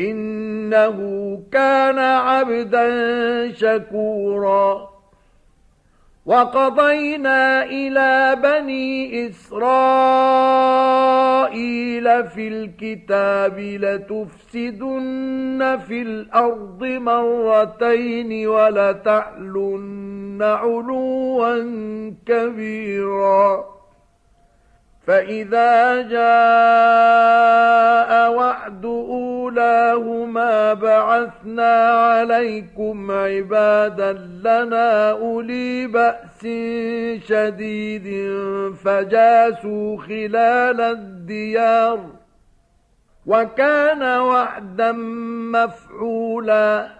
إنه كان عبدا شكورا. وقضينا إلى بني إسرائيل في الكتاب لتفسدن في الأرض مرتين ولتعلن علوا كبيرا. فإذا جاء وعد أولاهما بعثنا عليكم عبادا لنا أولي بأس شديد فجاسوا خلال الديار وكان وعدا مفعولا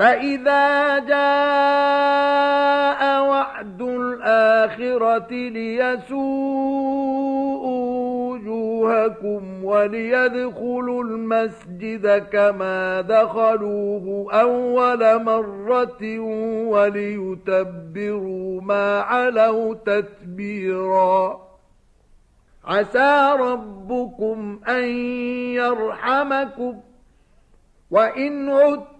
فإذا جاء وعد الآخرة ليسوءوا وجوهكم وليدخلوا المسجد كما دخلوه أول مرة وليتبروا ما علوا تتبيرا عسى ربكم أن يرحمكم وإن عدتم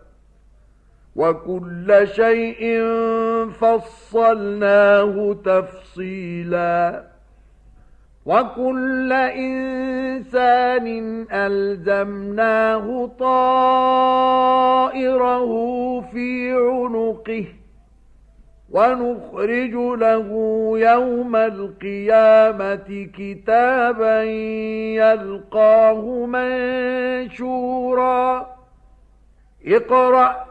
وكل شيء فصلناه تفصيلا وكل إنسان ألزمناه طائره في عنقه ونخرج له يوم القيامة كتابا يلقاه منشورا اقرأ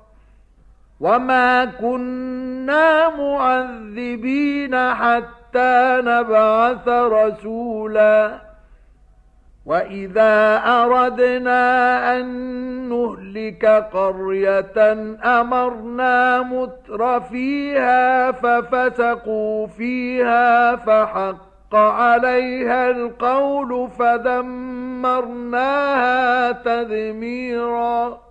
وما كنا معذبين حتى نبعث رسولا وإذا أردنا أن نهلك قرية أمرنا متر فيها ففسقوا فيها فحق عليها القول فدمرناها تدميراً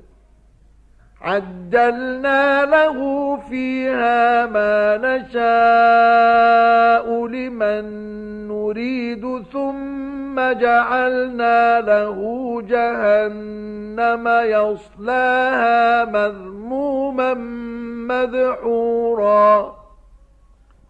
عجلنا له فيها ما نشاء لمن نريد ثم جعلنا له جهنم يصلاها مذموما مدحورا.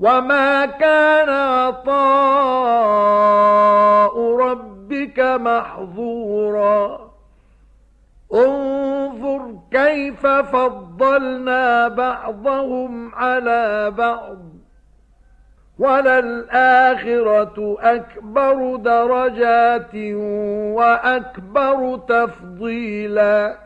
وما كان عطاء ربك محظورا انظر كيف فضلنا بعضهم على بعض وللآخرة أكبر درجات وأكبر تفضيلا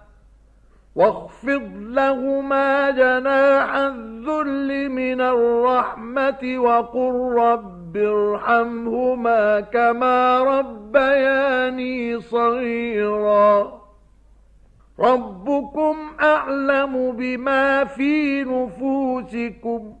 واخفض لهما جناح الذل من الرحمة وقل رب ارحمهما كما ربياني صغيرا. ربكم أعلم بما في نفوسكم.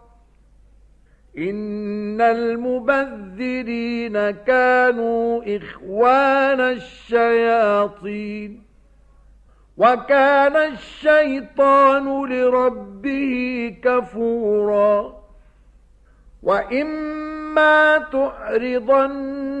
إن المبذرين كانوا إخوان الشياطين وكان الشيطان لربه كفورا وإما تعرضن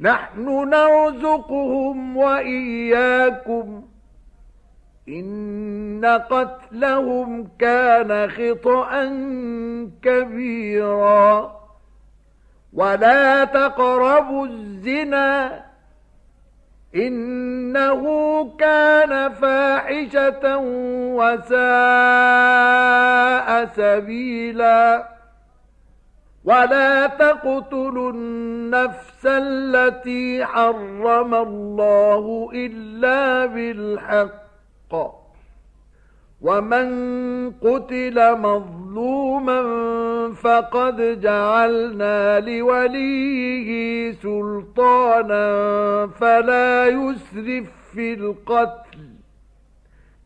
نحن نرزقهم وإياكم. إن قتلهم كان خطأ كبيرا. ولا تقربوا الزنا. إنه كان فاحشة وساء سبيلا. ولا تقتلوا النفس التي حرم الله إلا بالحق ومن قتل مظلوما فقد جعلنا لوليه سلطانا فلا يسرف في القتل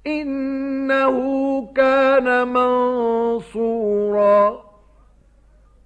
إنه كان منصورا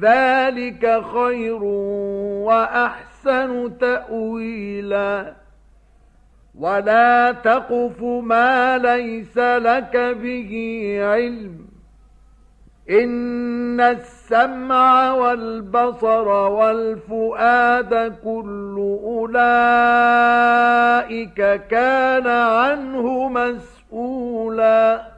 ذلك خير وأحسن تأويلاً. ولا تقف ما ليس لك به علم. إن السمع والبصر والفؤاد كل أولئك كان عنه مسؤولا.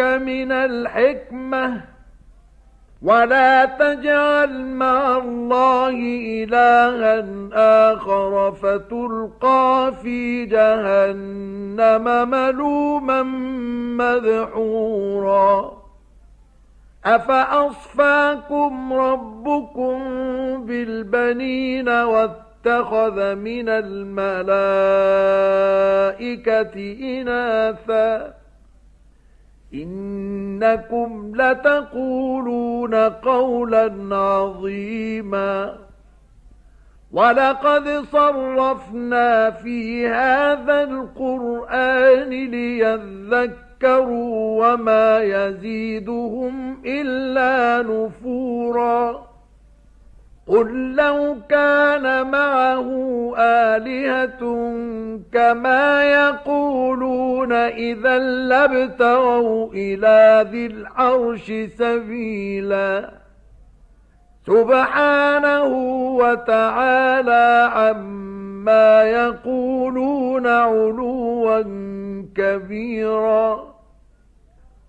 من الحكمة ولا تجعل مع الله إلها آخر فتلقى في جهنم ملوما مذحورا أفأصفاكم ربكم بالبنين واتخذ من الملائكة إناثاً إنكم لتقولون قولا عظيما ولقد صرفنا في هذا القرآن ليذكروا وما يزيدهم إلا نفوراً قل لو كان معه آلهة كما يقولون إذا لابتغوا إلى ذي العرش سبيلا سبحانه وتعالى عما يقولون علوا كبيرا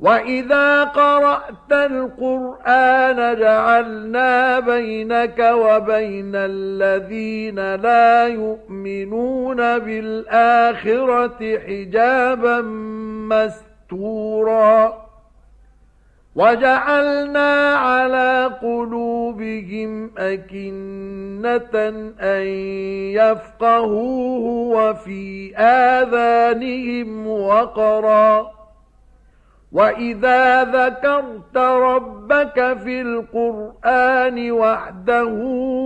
وَإِذَا قَرَأْتَ الْقُرْآنَ جَعَلْنَا بَيْنَكَ وَبَيْنَ الَّذِينَ لَا يُؤْمِنُونَ بِالْآخِرَةِ حِجَابًا مَسْتُورًا وَجَعَلْنَا عَلَى قُلُوبِهِمْ أَكِنَّةً أَن يَفْقَهُوهُ وَفِي آذَانِهِمْ وَقْرًا وَإِذَا ذَكَرْتَ رَبَّكَ فِي الْقُرْآنِ وَحْدَهُ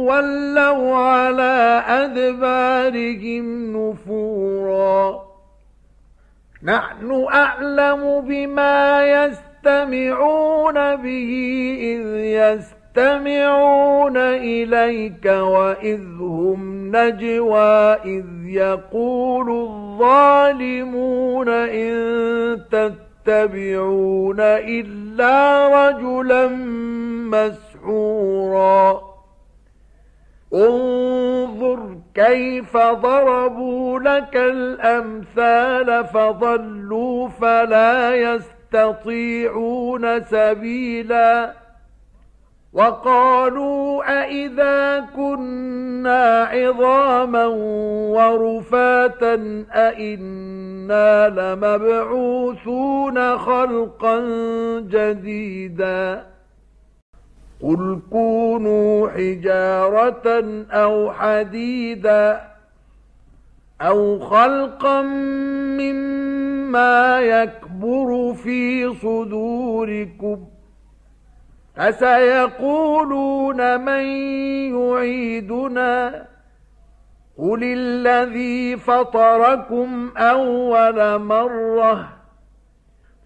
وَلَّوْا عَلَى أَدْبَارِهِمْ نُفُورًا نَحْنُ أَعْلَمُ بِمَا يَسْتَمِعُونَ بِهِ إِذْ يَسْتَمِعُونَ إليك وإذ هم نجوى إذ يقول الظالمون إن تتبعون إلا رجلا مسحورا. انظر كيف ضربوا لك الأمثال فضلوا فلا يستطيعون سبيلاً. وقالوا أئذا كنا عظاما ورفاتا أئنا لمبعوثون خلقا جديدا قل كونوا حجارة أو حديدا أو خلقا مما يكبر في صدوركم فسيقولون من يعيدنا قل الذي فطركم أول مرة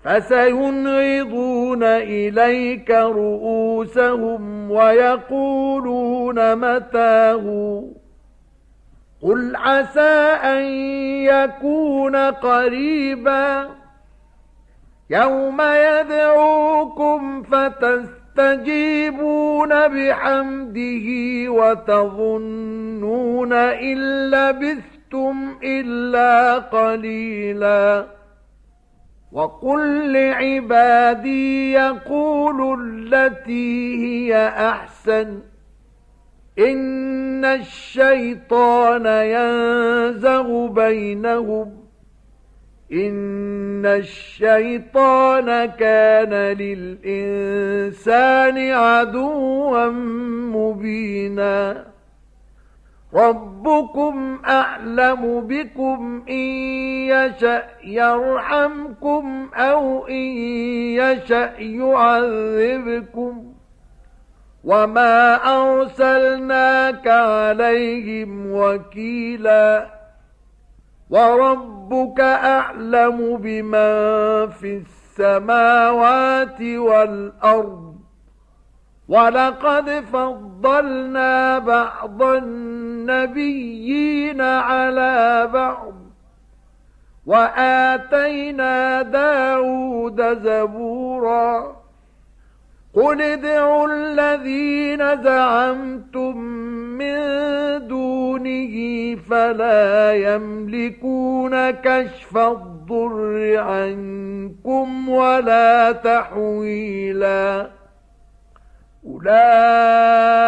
فسينعضون إليك رؤوسهم ويقولون متاه قل عسى أن يكون قريبا يوم يدعوكم فتستطيعون تستجيبون بحمده وتظنون إن لبثتم إلا قليلا. وقل لعبادي يقولوا التي هي أحسن. إن الشيطان ينزغ بينهم إن الشيطان كان للإنسان عدوا مبينا ربكم أعلم بكم إن يشأ يرحمكم أو إن يشأ يعذبكم وما أرسلناك عليهم وكيلاً وربك أعلم بمن في السماوات والأرض. ولقد فضلنا بعض النبيين على بعض. وآتينا داود زبورا. قل ادعوا الذين زعمتم من دونه فلا يملكون كشف الضر عنكم ولا تحويلا أولئك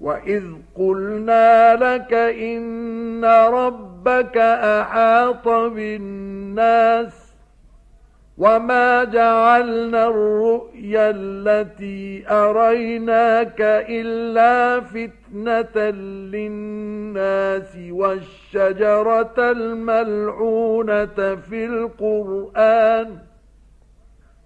وَإِذْ قُلْنَا لَكَ إِنَّ رَبَّكَ أَحَاطَ بِالنَّاسِ وَمَا جَعَلْنَا الرُّؤْيَا الَّتِي أَرَيْنَاكَ إِلَّا فِتْنَةً لِلنَّاسِ وَالشَّجَرَةَ الْمَلْعُونَةَ فِي الْقُرْآنِ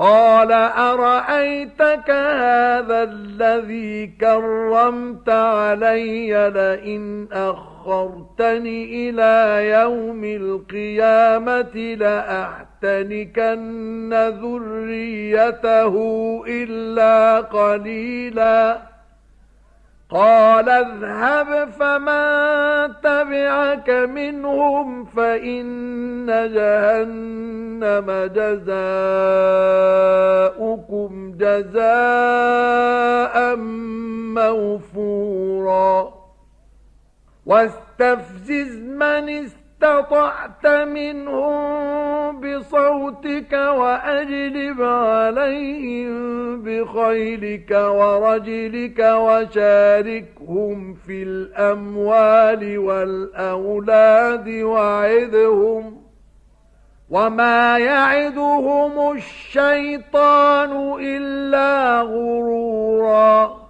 قال أرأيتك هذا الذي كرمت علي لئن أخرتني إلى يوم القيامة لأحتنكن ذريته إلا قليلاً قال اذهب فمن تبعك منهم فإن جهنم جزاؤكم جزاء موفورا. واستفزز من استفزز استطعت منهم بصوتك وأجلب عليهم بخيلك ورجلك وشاركهم في الأموال والأولاد وعدهم وما يعدهم الشيطان إلا غرورا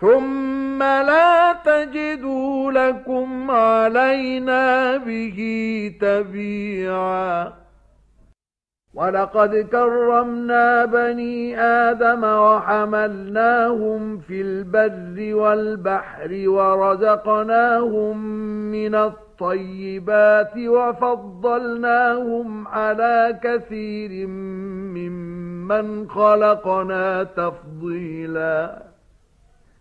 ثُمَّ لَا تَجِدُوا لَكُمْ عَلَيْنَا بِهِ تَبِيعًا وَلَقَدْ كَرَّمْنَا بَنِي آدَمَ وَحَمَلْنَاهُمْ فِي الْبَرِّ وَالْبَحْرِ وَرَزَقْنَاهُمْ مِنَ الطَّيِّبَاتِ وَفَضَّلْنَاهُمْ عَلَى كَثِيرٍ مِّمَّنْ خَلَقْنَا تَفْضِيلًا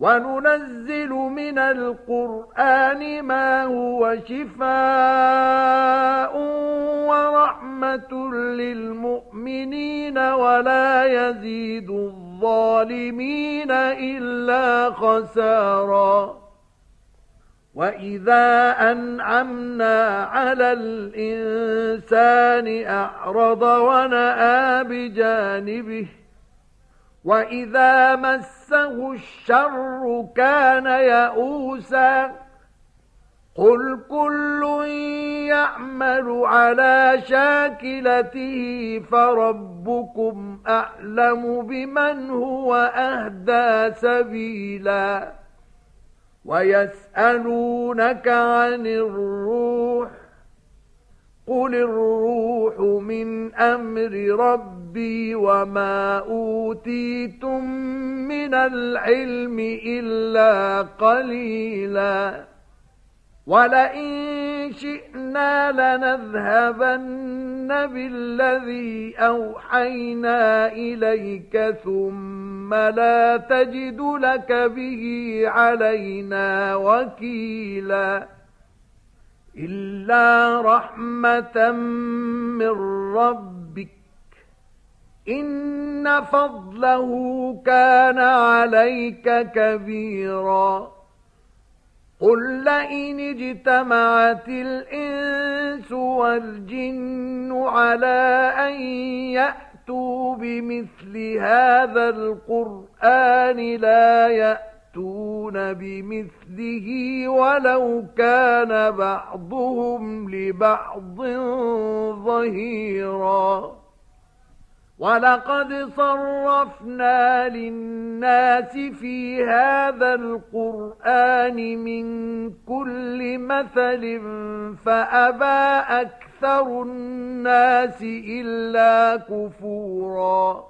وَنُنَزِّلُ مِنَ الْقُرْآنِ مَا هُوَ شِفَاءٌ وَرَحْمَةٌ لِلْمُؤْمِنِينَ وَلَا يَزِيدُ الظَّالِمِينَ إِلَّا خَسَارًا. وَإِذَا أَنْعَمْنَا عَلَى الْإِنسَانِ أَعْرَضَ وَنَأَىٰ بِجَانِبِهِ وَإِذَا مَسَّهُ الشَّرُّ كَانَ يَئُوسًا قُلْ كُلٌّ يَعْمَلُ عَلَى شَاكِلَتِهِ فَرَبُّكُمْ أَعْلَمُ بِمَنْ هُوَ أَهْدَى سَبِيلًا وَيَسْأَلُونَكَ عَنِ الرُّوحِ قُلِ الرُّوحُ مِنْ أَمْرِ رَبِّي وَمَا أُوتِيتُم مِّنَ الْعِلْمِ إِلَّا قَلِيلًا وَلَئِن شِئْنَا لَنَذْهَبَنَّ بِالَّذِي أَوْحَيْنَا إِلَيْكَ ثُمَّ لَا تَجِدُ لَكَ بِهِ عَلَيْنَا وَكِيلًا إِلَّا رَحْمَةً مِّن رَّبِّكَ. إِنَّ فَضْلَهُ كَانَ عَلَيْكَ كَبِيرًا. قُل لَّئِنِ اجْتَمَعَتِ الْإِنسُ وَالْجِنُّ عَلَىٰ أَن يَأْتُوا بِمِثْلِ هَٰذَا الْقُرْآنِ لَا يَأْتُونَ بِمِثْلِهِ وَلَوْ كَانَ بَعْضُهُمْ لِبَعْضٍ ظَهِيرًا. وَلَقَدْ صَرَّفْنَا لِلنَّاسِ فِي هَذَا الْقُرْآنِ مِنْ كُلِّ مَثَلٍ فَأَبَى أَكْثَرُ النَّاسِ إِلَّا كُفُورًا.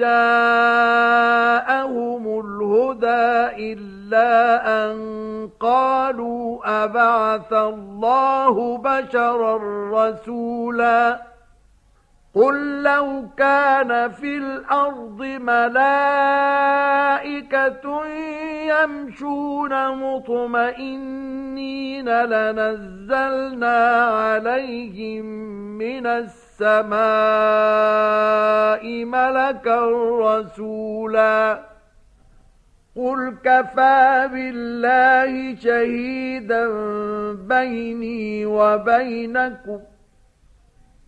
جَاءَهُمُ الْهُدَى إِلَّا أَن قَالُوا أَبَعَثَ اللَّهُ بَشَرًا رَّسُولًا قل لو كان في الأرض ملائكة يمشون مطمئنين لنزلنا عليهم من السماء ملكا رسولا قل كفى بالله شهيدا بيني وبينكم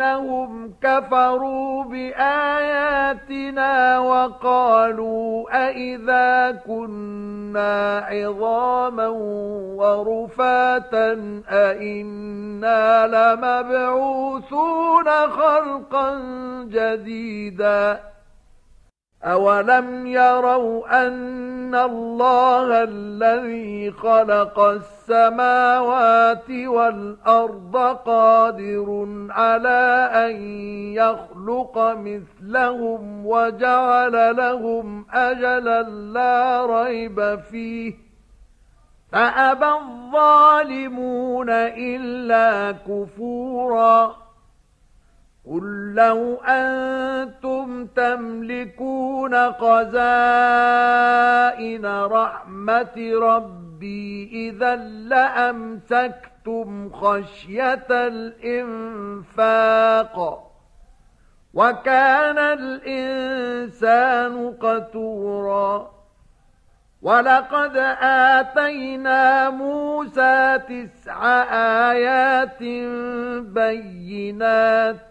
بأنهم كفروا بآياتنا وقالوا أئذا كنا عظاما ورفاتا أئنا لمبعوثون خلقا جديدا أولم يروا أن الله الذي خلق السماوات والأرض قادر على أن يخلق مثلهم وجعل لهم أجلا لا ريب فيه فأبى الظالمون إلا كفوراً قل لو أنتم تملكون قزائن رحمة ربي إذا لأمسكتم خشية الإنفاق وكان الإنسان قتورا ولقد آتينا موسى تسع آيات بينات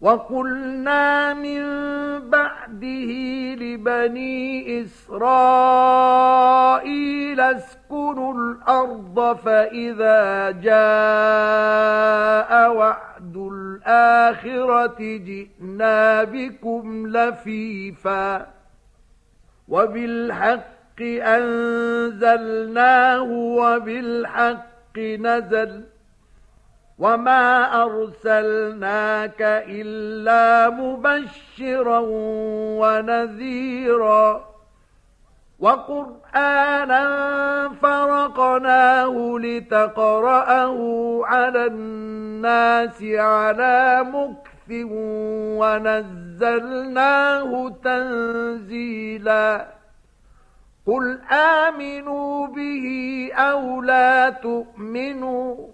وقلنا من بعده لبني إسرائيل اسكنوا الأرض فإذا جاء وعد الآخرة جئنا بكم لفيفا وبالحق أنزلناه وبالحق نزل وما أرسلناك إلا مبشرا ونذيرا وقرآنا فرقناه لتقرأه على الناس على مكث ونزلناه تنزيلا قل آمنوا به أو لا تؤمنوا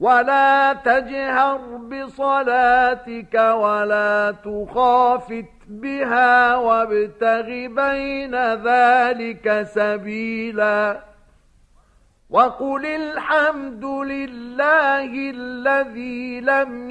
ولا تجهر بصلاتك ولا تخافت بها وابتغ بين ذلك سبيلا وقل الحمد لله الذي لم